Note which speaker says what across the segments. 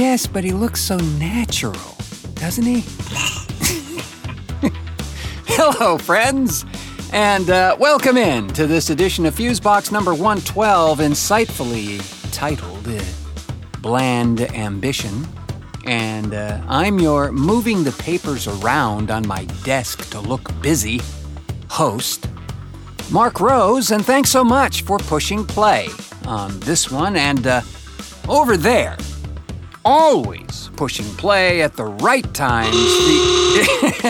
Speaker 1: Yes, but he looks so natural, doesn't he? Hello, friends, and uh, welcome in to this edition of Fusebox number 112, insightfully titled uh, Bland Ambition. And uh, I'm your moving the papers around on my desk to look busy host, Marc Rose, and thanks so much for pushing play on this one and uh, over there always pushing play at the right times. The-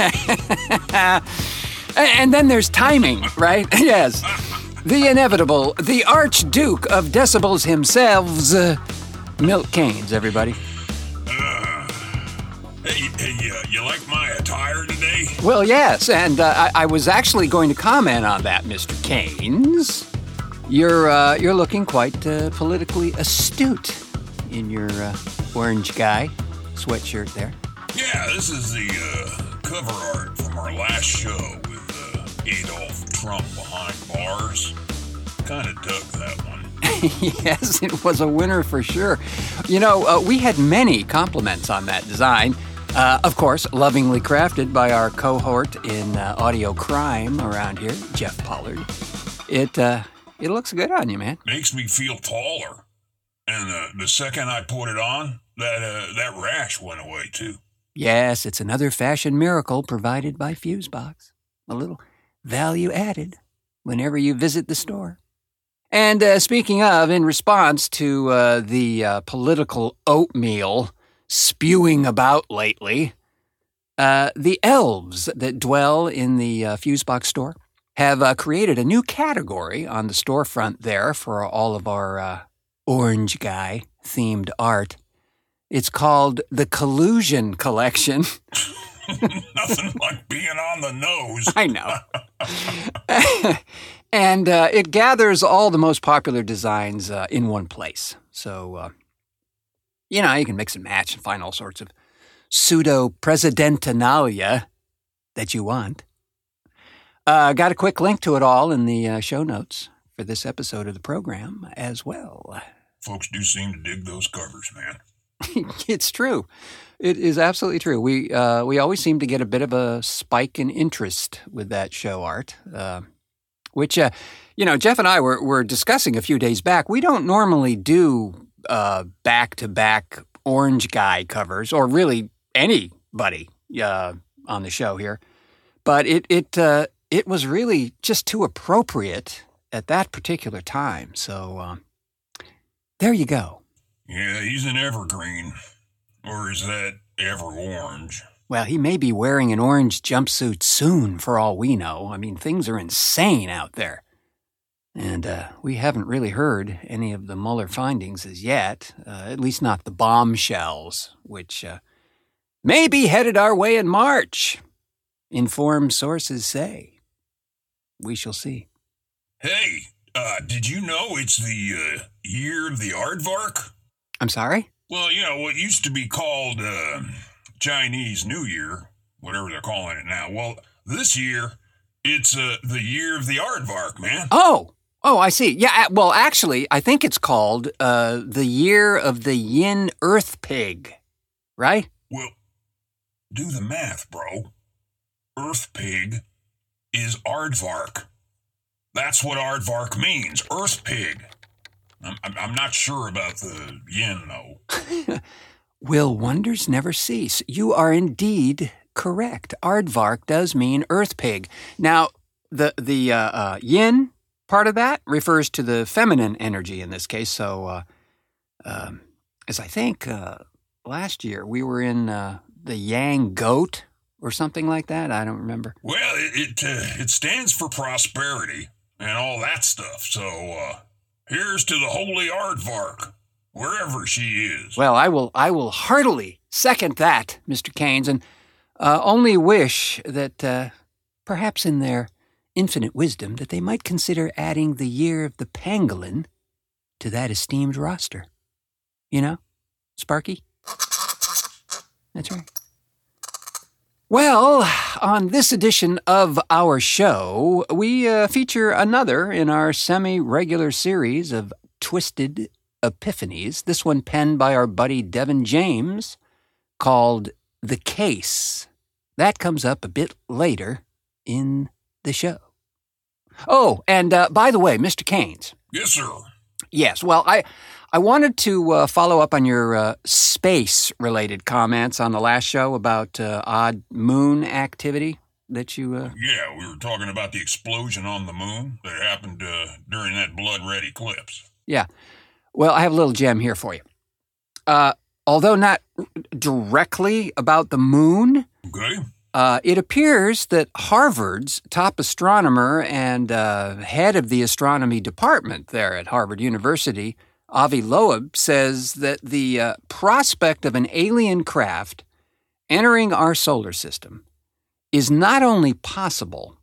Speaker 1: and then there's timing, right? yes. The inevitable, the Archduke of decibels himself, uh, Milt Kanes, everybody.
Speaker 2: Hey, hey, uh, you like my attire today?
Speaker 1: Well, yes, and uh, I, I was actually going to comment on that, Mr. Kanes. You're uh, you're looking quite uh, politically astute in your uh, orange guy sweatshirt there.
Speaker 2: Yeah, this is the uh, cover art from our last show with uh, Adolf Trump behind bars. Kind of dug that one.
Speaker 1: yes, it was a winner for sure. You know, uh, we had many compliments on that design. Uh, of course, lovingly crafted by our cohort in uh, audio crime around here, Jeff Pollard. It uh, it looks good on you, man.
Speaker 2: Makes me feel taller. And uh, the second I put it on, that uh, that rash went away too.
Speaker 1: Yes, it's another fashion miracle provided by Fusebox. A little value added whenever you visit the store. And uh, speaking of, in response to uh, the uh, political oatmeal spewing about lately, uh, the elves that dwell in the uh, Fusebox store have uh, created a new category on the storefront there for all of our orange guy themed art. It's called the Collusion Collection.
Speaker 2: Nothing like being on the nose.
Speaker 1: I know. and uh, it gathers all the most popular designs uh, in one place. So, uh, you know, you can mix and match and find all sorts of pseudo presidentinalia that you want. Uh, got a quick link to it all in the uh, show notes for this episode of the program as well.
Speaker 2: Folks do seem to dig those covers, man.
Speaker 1: it's true. It is absolutely true. We uh, we always seem to get a bit of a spike in interest with that show art, uh, which uh, you know Jeff and I were were discussing a few days back. We don't normally do back to back orange guy covers, or really anybody uh, on the show here, but it it uh, it was really just too appropriate at that particular time. So um, there you go.
Speaker 2: Yeah, he's an evergreen. Or is that ever orange?
Speaker 1: Well, he may be wearing an orange jumpsuit soon, for all we know. I mean, things are insane out there. And uh, we haven't really heard any of the Mueller findings as yet, uh, at least not the bombshells, which uh, may be headed our way in March, informed sources say. We shall see.
Speaker 2: Hey, uh, did you know it's the uh, year of the aardvark?
Speaker 1: I'm sorry?
Speaker 2: Well, you know, what used to be called uh, Chinese New Year, whatever they're calling it now. Well, this year, it's uh, the year of the aardvark, man.
Speaker 1: Oh, oh, I see. Yeah, well, actually, I think it's called uh, the year of the yin earth pig, right?
Speaker 2: Well, do the math, bro. Earth pig is aardvark. That's what aardvark means, earth pig. I'm, I'm, not sure about the yin, though.
Speaker 1: Will wonders never cease? You are indeed correct. Aardvark does mean earth pig. Now, the the uh, uh, yin part of that refers to the feminine energy in this case. So, uh, um, as I think uh, last year we were in uh, the yang goat or something like that. I don't remember.
Speaker 2: Well, it it, uh, it stands for prosperity and all that stuff. So, uh, here's to the holy aardvark, wherever she is.
Speaker 1: Well, I will I will heartily second that, Mr. Kanes, and uh, only wish that uh, perhaps in their infinite wisdom that they might consider adding the year of the pangolin to that esteemed roster. You know, Sparky? That's right. Well, on this edition of our show, we uh, feature another in our semi regular series of Twisted Epiphanies, this one penned by our buddy Devin James, called The Case. That comes up a bit later in the show. Oh, and uh, by the way, Mr. Kanes.
Speaker 2: Yes, sir.
Speaker 1: Yes, well, I I wanted to uh, follow up on your uh, space related comments on the last show about uh, odd moon activity that you. Uh,
Speaker 2: Yeah, we were talking about the explosion on the moon that happened uh, during that blood red eclipse.
Speaker 1: yeah. Well, I have a little gem here for you. Uh, although not directly about the moon,
Speaker 2: Okay?
Speaker 1: uh, it appears that Harvard's top astronomer and uh, head of the astronomy department there at Harvard University, Avi Loeb, says that the uh, prospect of an alien craft entering our solar system is not only possible,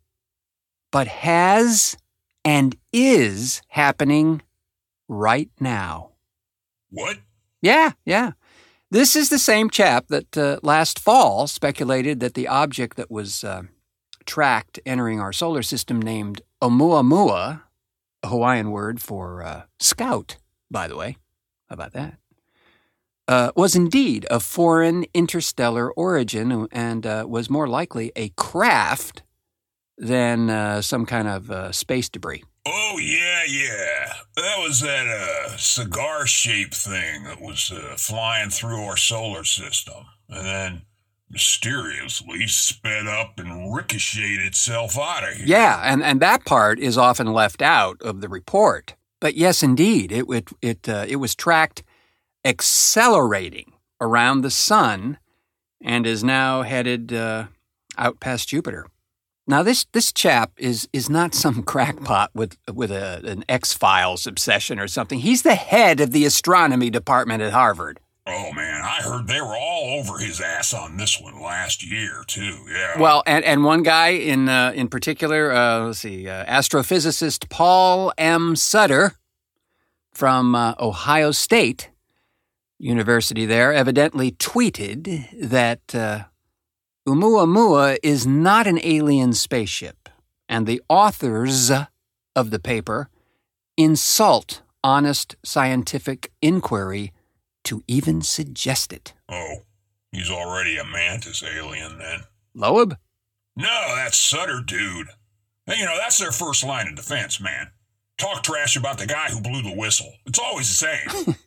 Speaker 1: but has and is happening right now.
Speaker 2: What?
Speaker 1: Yeah, yeah. This is the same chap that uh, last fall speculated that the object that was uh, tracked entering our solar system, named Oumuamua, a Hawaiian word for uh, scout, by the way, how about that? Uh, was indeed of foreign interstellar origin and uh, was more likely a craft than uh, some kind of uh, space debris.
Speaker 2: Oh, yeah, yeah. That was that uh, cigar shaped thing that was uh, flying through our solar system and then mysteriously sped up and ricocheted itself out of here.
Speaker 1: Yeah, and, and that part is often left out of the report. But yes, indeed, it it it, uh, it was tracked accelerating around the sun, and is now headed uh, out past Jupiter. Now this this chap is is not some crackpot with with a, an X Files obsession or something. He's the head of the astronomy department at Harvard.
Speaker 2: Oh, man, I heard they were all over his ass on this one last year, too. Yeah.
Speaker 1: Well, and, and one guy in uh, in particular, uh, let's see, uh, astrophysicist Paul M. Sutter from uh, Ohio State University there evidently tweeted that uh, is not an alien spaceship, and the authors of the paper insult honest scientific inquiry to even suggest it.
Speaker 2: Oh, he's already a mantis alien then.
Speaker 1: Loeb?
Speaker 2: No, that Sutter dude. Hey, you know, that's their first line of defense, man. Talk trash about the guy who blew the whistle. It's always the same.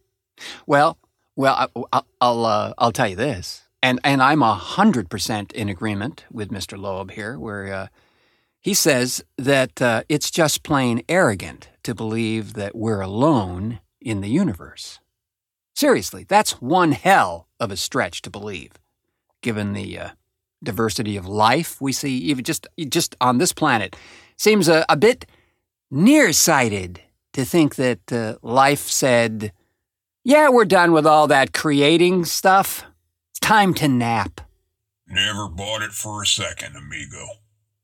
Speaker 1: Well, well, I, I'll I'll, uh, I'll tell you this, and and I'm a hundred percent in agreement with Mr. Loeb here, where uh, he says that uh, it's just plain arrogant to believe that we're alone in the universe. Seriously, that's one hell of a stretch to believe, given the uh, diversity of life we see, even just just on this planet. Seems a, a bit nearsighted to think that uh, life said. Yeah, we're done with all that creating stuff. It's time to nap.
Speaker 2: Never bought it for a second, amigo.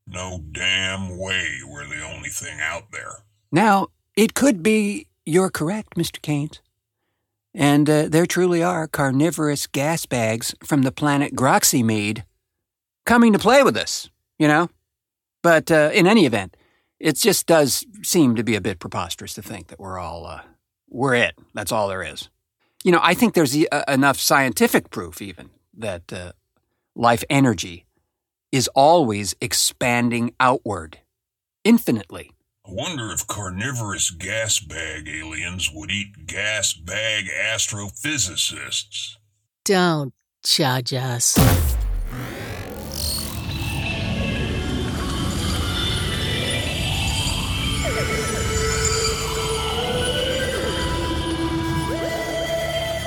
Speaker 2: No damn way we're the only thing out there.
Speaker 1: Now, it could be you're correct, Mr. Kanes. And uh, there truly are carnivorous gas bags from the planet Groxymead coming to play with us, you know? But uh, in any event, it just does seem to be a bit preposterous to think that we're all, uh, we're it. That's all there is. You know, I think there's e- uh, enough scientific proof, even, that uh, life energy is always expanding outward, infinitely.
Speaker 2: I wonder if carnivorous gas bag aliens would eat gas bag astrophysicists.
Speaker 3: Don't judge us.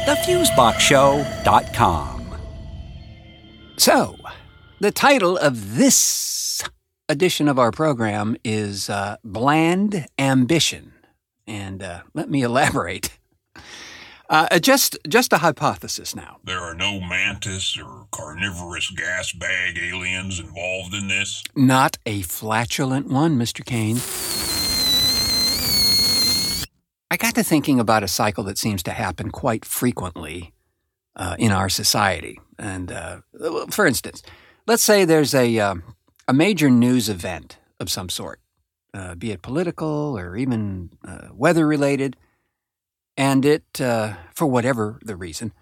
Speaker 1: thefuseboxshow.com. So, the title of this edition of our program is uh, Bland Ambition. And uh, let me elaborate. Uh, just, just a hypothesis now.
Speaker 2: There are no mantis or carnivorous gas bag aliens involved in this.
Speaker 1: Not a flatulent one, Mr. Kane. I got to thinking about a cycle that seems to happen quite frequently uh, in our society. And uh, for instance, let's say there's a, um, a major news event of some sort, uh, be it political or even uh, weather related, and it, uh, for whatever the reason,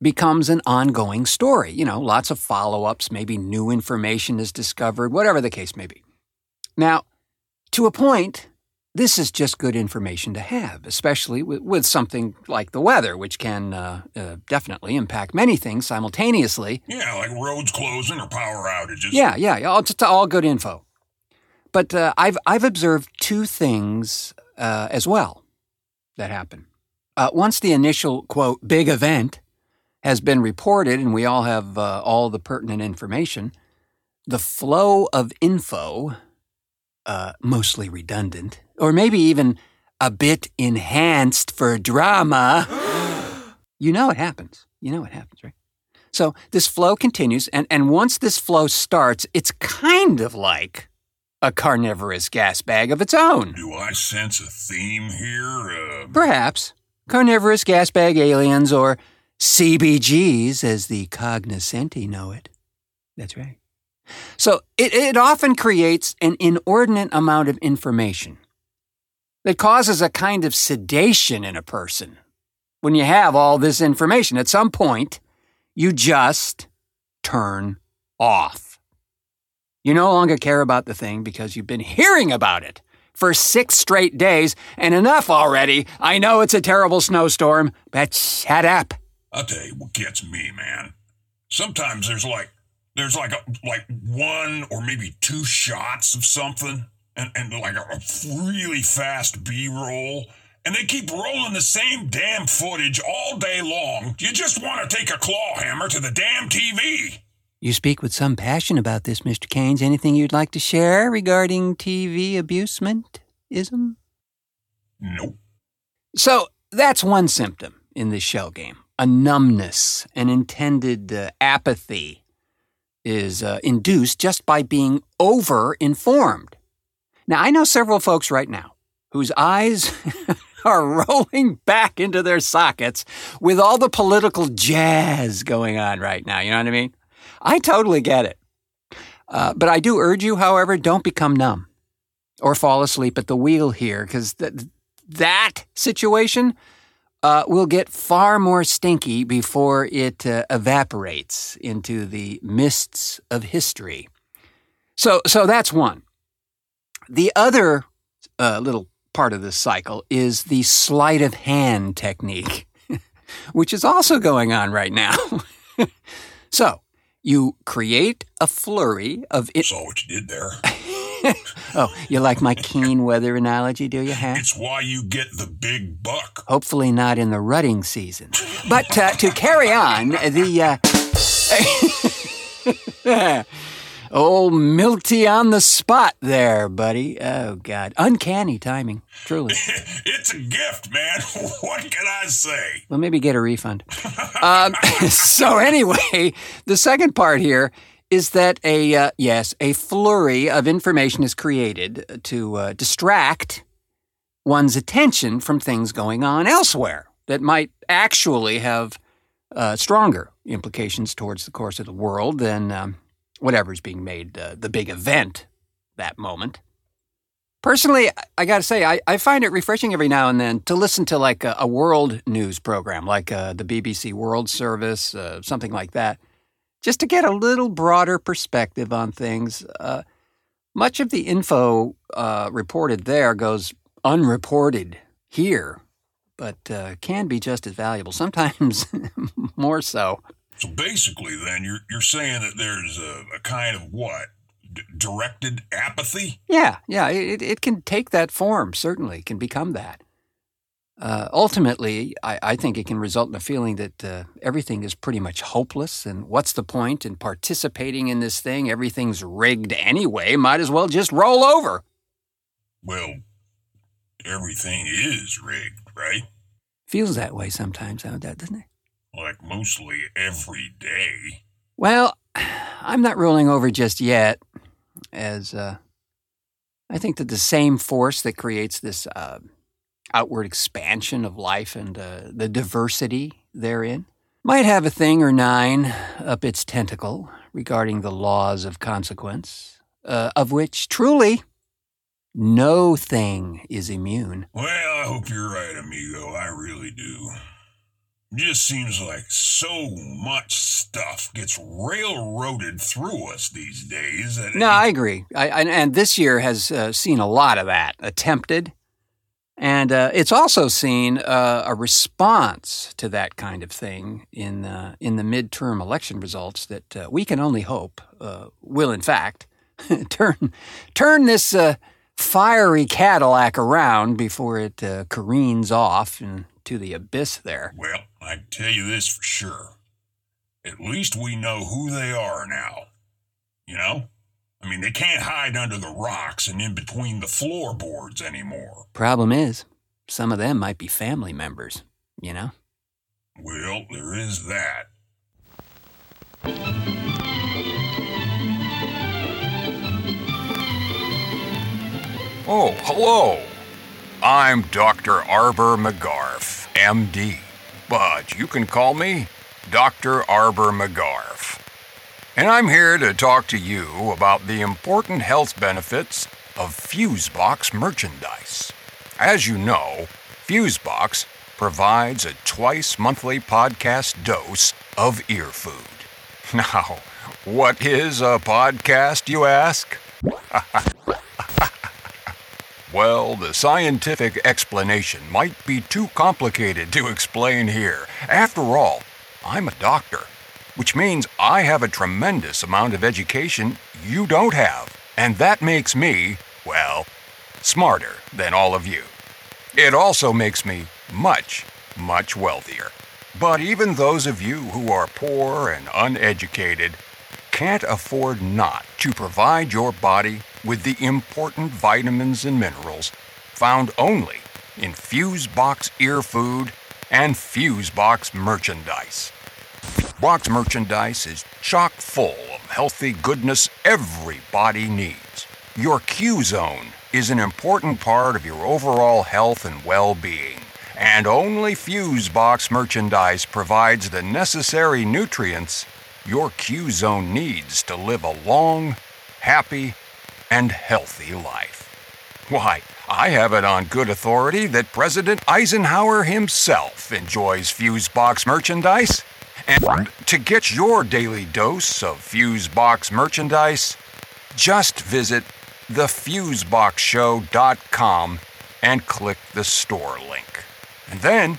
Speaker 1: becomes an ongoing story. You know, lots of follow ups, maybe new information is discovered, whatever the case may be. Now, to a point, this is just good information to have, especially with, with something like the weather, which can uh, uh, definitely impact many things simultaneously.
Speaker 2: Yeah, like roads closing or power outages.
Speaker 1: Yeah, yeah, all, just all good info. But uh, I've I've observed two things uh, as well that happen. Uh, once the initial quote big event has been reported, and we all have uh, all the pertinent information, the flow of info, mostly redundant, or maybe even a bit enhanced for drama, you know it happens. You know it happens, right? So this flow continues, and, and once this flow starts, it's kind of like a carnivorous gas bag of its own.
Speaker 2: Do I sense a theme here? Uh...
Speaker 1: Perhaps. Carnivorous gas bag aliens, or CBGs as the cognoscenti know it. That's right. So it, it often creates an inordinate amount of information that causes a kind of sedation in a person. When you have all this information, at some point, you just turn off. You no longer care about the thing because you've been hearing about it for six straight days, and enough already. I know it's a terrible snowstorm, but shut up.
Speaker 2: I'll tell you what gets me, man. Sometimes there's like there's like a, like one or maybe two shots of something, and, and like a, a really fast B roll. And they keep rolling the same damn footage all day long. You just want to take a claw hammer to the damn TV.
Speaker 1: You speak with some passion about this, Mr. Kanes. Anything you'd like to share regarding TV abusement ism?
Speaker 2: Nope.
Speaker 1: So that's one symptom in this shell game. A numbness, an intended uh, apathy is uh, induced just by being over informed. Now, I know several folks right now whose eyes are rolling back into their sockets with all the political jazz going on right now. You know what I mean? I totally get it. Uh, but I do urge you, however, don't become numb or fall asleep at the wheel here because th- that situation uh, will get far more stinky before it uh, evaporates into the mists of history. So, so that's one. The other uh, little part of this cycle is the sleight of hand technique, which is also going on right now. so, you create a flurry of.
Speaker 2: It- Saw what you did there.
Speaker 1: oh, you like my keen weather analogy, do you, Hank?
Speaker 2: It's why you get the big buck.
Speaker 1: Hopefully not in the rutting season. But uh, to carry on, the. Uh, Old Milty on the spot there, buddy. Oh, God. Uncanny timing, truly.
Speaker 2: it's a gift, man. What can I say?
Speaker 1: Well, maybe get a refund. um, so, anyway, the second part here is that a, uh, yes, a flurry of information is created to uh, distract one's attention from things going on elsewhere that might actually have uh, stronger implications towards the course of the world than. Um, whatever's being made uh, the big event that moment. Personally, I got to say, I, I, find it refreshing every now and then to listen to like a, a world news program, like uh, the BBC World Service, uh, something like that, just to get a little broader perspective on things. Uh, much of the info uh, reported there goes unreported here, but uh, can be just as valuable, sometimes more so.
Speaker 2: So basically, then you're you're saying that there's a, a kind of what D- directed apathy.
Speaker 1: Yeah, yeah, it it can take that form. Certainly, can become that. Uh, ultimately, I, I, think it can result in a feeling that uh, everything is pretty much hopeless, and what's the point in participating in this thing? Everything's rigged anyway. Might as well just roll over.
Speaker 2: Well, everything is rigged, right?
Speaker 1: Feels that way sometimes, doesn't it?
Speaker 2: Like mostly every day.
Speaker 1: Well, I'm not ruling over just yet, as uh, I think that the same force that creates this uh, outward expansion of life and uh, the diversity therein
Speaker 4: might have a thing or nine up its tentacle regarding the laws of consequence, uh, of which truly no thing is immune.
Speaker 2: Well, I hope you're right, amigo. I really do. Just seems like so much stuff gets railroaded through us these days.
Speaker 4: No, I agree. I, and, and this year has uh, seen a lot of that attempted. And uh, it's also seen uh, a response to that kind of thing in, uh, in the midterm election results that uh, we can only hope uh, will, in fact, turn, turn this uh, fiery Cadillac around before it uh, careens off into the abyss there.
Speaker 2: Well, I can tell you this for sure. At least we know who they are now. You know? I mean, they can't hide under the rocks and in between the floorboards anymore.
Speaker 4: Problem is, some of them might be family members, you know?
Speaker 2: Well, there is that.
Speaker 1: Oh, hello. I'm Dr. Arber McGarf, MD, but you can call me Dr. Arber McGarf. And I'm here to talk to you about the important health benefits of Fusebox merchandise. As you know, Fusebox provides a twice monthly podcast dose of ear food. Now, what is a podcast, you ask? Well, the scientific explanation might be too complicated to explain here. After all, I'm a doctor, which means I have a tremendous amount of education you don't have. And that makes me, well, smarter than all of you. It also makes me much, much wealthier. But even those of you who are poor and uneducated can't afford not to provide your body with the important vitamins and minerals found only in Fusebox ear food and Fusebox merchandise. Box merchandise is chock full of healthy goodness everybody needs. Your Q Zone is an important part of your overall health and well being, and only Fusebox merchandise provides the necessary nutrients your Q Zone needs to live a long, happy, and healthy life. Why, I have it on good authority that President Eisenhower himself enjoys Fusebox merchandise. And to get your daily dose of Fusebox merchandise, just visit thefuseboxshow.com and click the store link. And then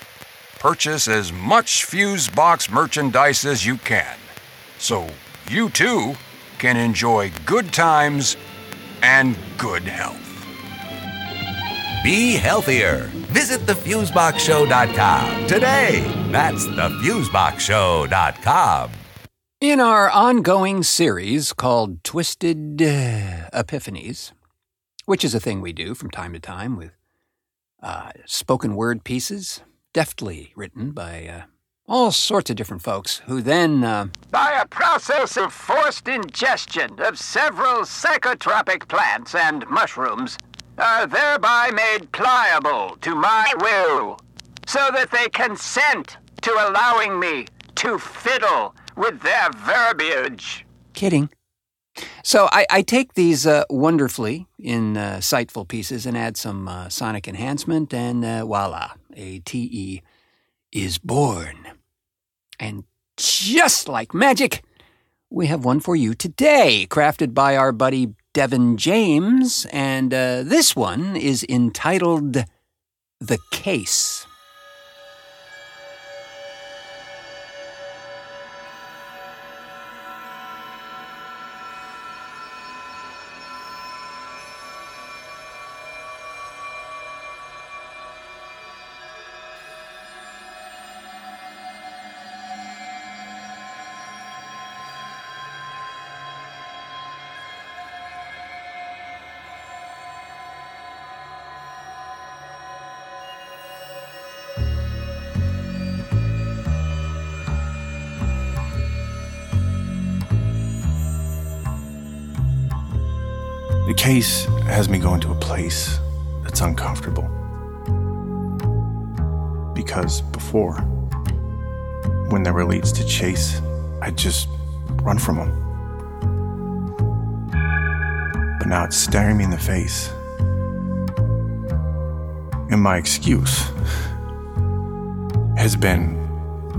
Speaker 1: purchase as much Fusebox merchandise as you can, so you too can enjoy good times and good health.
Speaker 5: Be healthier. Visit thefuseboxshow.com today. That's thefuseboxshow.com.
Speaker 4: In our ongoing series called Twisted uh, Epiphanies, which is a thing we do from time to time with uh, spoken word pieces, deftly written by uh, all sorts of different folks, who then, uh, by a process of forced ingestion of several psychotropic plants and mushrooms, are thereby made pliable to my will, so that they consent to allowing me to fiddle with their verbiage. Kidding. So I, I take these uh, wonderfully insightful pieces and add some uh, sonic enhancement, and uh, voila, a TE is born. And just like magic, we have one for you today, crafted by our buddy Devin James, and uh, this one is entitled The Case.
Speaker 6: The case has me going to a place that's uncomfortable. Because before, when there were leads to chase, I'd just run from them. But now it's staring me in the face. And my excuse has been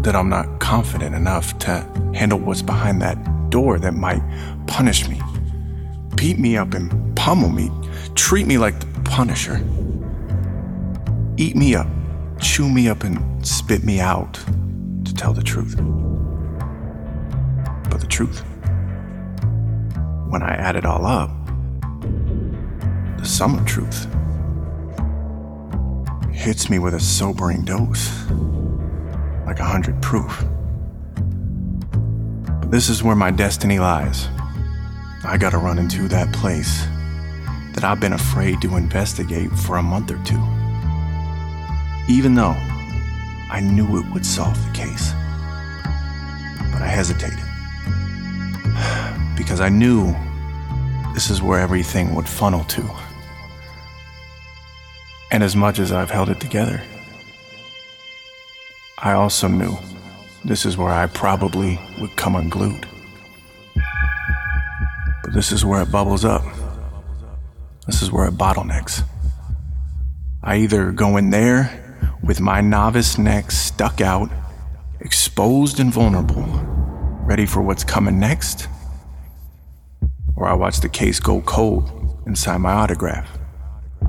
Speaker 6: that I'm not confident enough to handle what's behind that door that might punish me, beat me up and pummel me, treat me like the Punisher, eat me up, chew me up, and spit me out to tell the truth. But the truth, when I add it all up, the sum of truth hits me with a sobering dose, like a hundred proof. But this is where my destiny lies. I gotta run into that place that I've been afraid to investigate for a month or two. Even though I knew it would solve the case. But I hesitated. Because I knew this is where everything would funnel to. And as much as I've held it together, I also knew this is where I probably would come unglued. But this is where it bubbles up. This is where it bottlenecks. I either go in there with my novice neck stuck out, exposed and vulnerable, ready for what's coming next, or I watch the case go cold and sign my autograph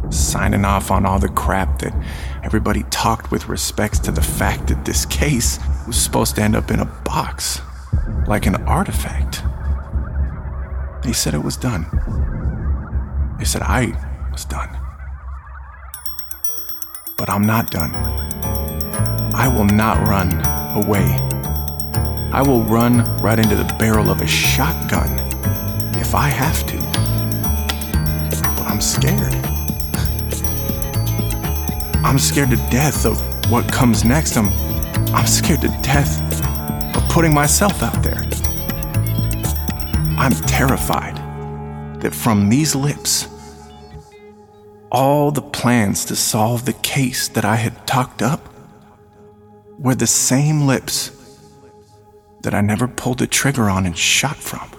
Speaker 6: signing off on all the crap that everybody talked with respects to the fact that this case was supposed to end up in a box, like an artifact. They said it was done. They said I was done. But I'm not done. I will not run away. I will run right into the barrel of a shotgun if I have to. But I'm scared. I'm scared to death of what comes next. I'm, I'm scared to death of putting myself out there. I'm terrified that from these lips, all the plans to solve the case that I had talked up were the same lips that I never pulled the trigger on and shot from.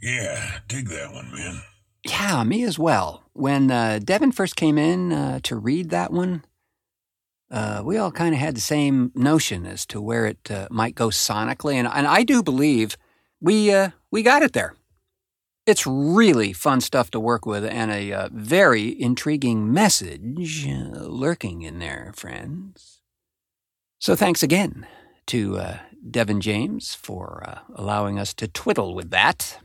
Speaker 2: Yeah, dig that one, man.
Speaker 1: Yeah, me as well. When uh, Devin first came in uh, to read that one, uh, we all kind of had the same notion as to where it uh, might go sonically, and, and I do believe we uh, we got it there. It's really fun stuff to work with, and a uh, very intriguing message lurking in there, friends. So thanks again to Devin James for allowing us to twiddle with that.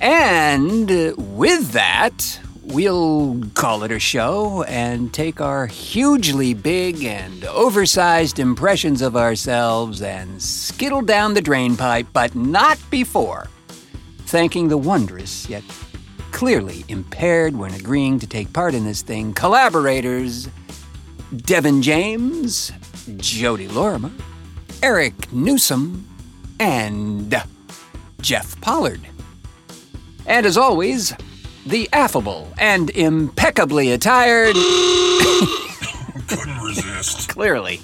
Speaker 1: And with that, we'll call it a show and take our hugely big and oversized impressions of ourselves and skittle down the drainpipe, but not before thanking the wondrous yet clearly impaired when agreeing to take part in this thing collaborators Devin James, Jodi Lorimer, Eric Newsome, and Jeff Pollard. And as always, the affable and impeccably attired.
Speaker 2: Couldn't resist.
Speaker 1: Clearly.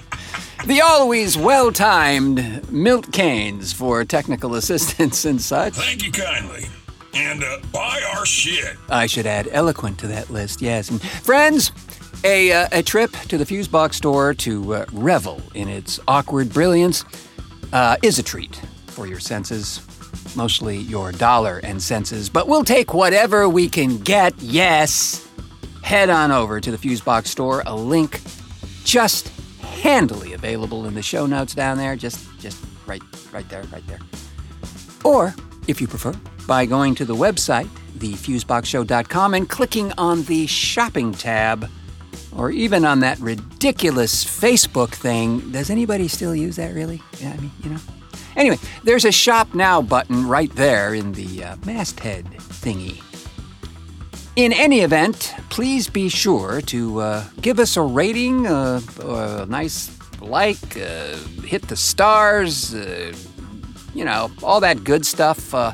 Speaker 1: the always well timed Milt Kanes for technical assistance and such.
Speaker 2: Thank you kindly. And uh, buy our shit.
Speaker 1: I should add eloquent to that list, yes. And friends, a, uh, a trip to the Fusebox store to uh, revel in its awkward brilliance uh, is a treat for your senses mostly your dollar and senses, but we'll take whatever we can get, yes. Head on over to the Fusebox store, a link just handily available in the show notes down there, just just right right there, right there. Or, if you prefer, by going to the website, thefuseboxshow.com and clicking on the shopping tab or even on that ridiculous Facebook thing. Does anybody still use that really? Yeah, I mean, you know. Anyway, there's a Shop Now button right there in the uh, masthead thingy. In any event, please be sure to uh, give us a rating, uh, a nice like, uh, hit the stars, uh, you know, all that good stuff. Uh,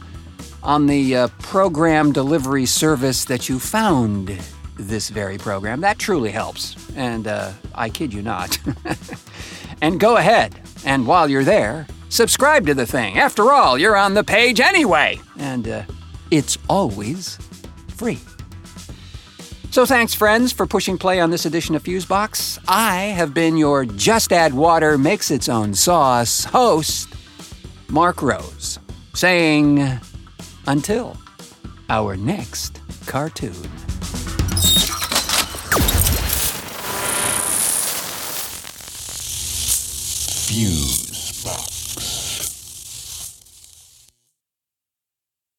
Speaker 1: on the uh, program delivery service that you found this very program. That truly helps. And I kid you not. and go ahead, and while you're there, subscribe to the thing. After all, you're on the page anyway. And uh, it's always free. So thanks, friends, for pushing play on this edition of Fusebox. I have been your Just Add Water Makes Its Own Sauce host, Marc Rose, saying until our next cartoon.
Speaker 5: Fuse.